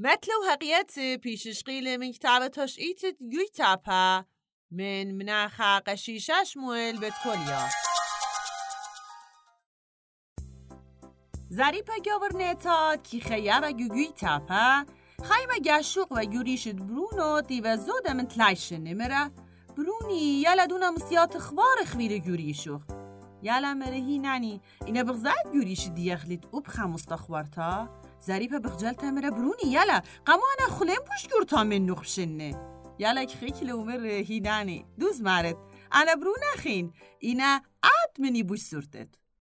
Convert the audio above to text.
مثل هقية بيشش قيل من كتابة تشقيت جويتابا من مناخ قشيشة شمويل بتكوليا زریپا گاورنتا کی خیابا گوگوی تاپا خیمه گشوق و گوریشد برونو دیو زوده من تلایشن نمره. برونی یالا دونا مسیات خبار خویر گوریشوخ یالا مرهی نانی اینا بغزاد گوریش دیخلیت او بخا مستخورتا زریپا بخجلتا مره برونی یالا قمانا خلیم پوش گورتا من نخشنه یالا خیلی لومر هی نانی دوز مارد. انا برون خین اینا آد منی بوش سورتت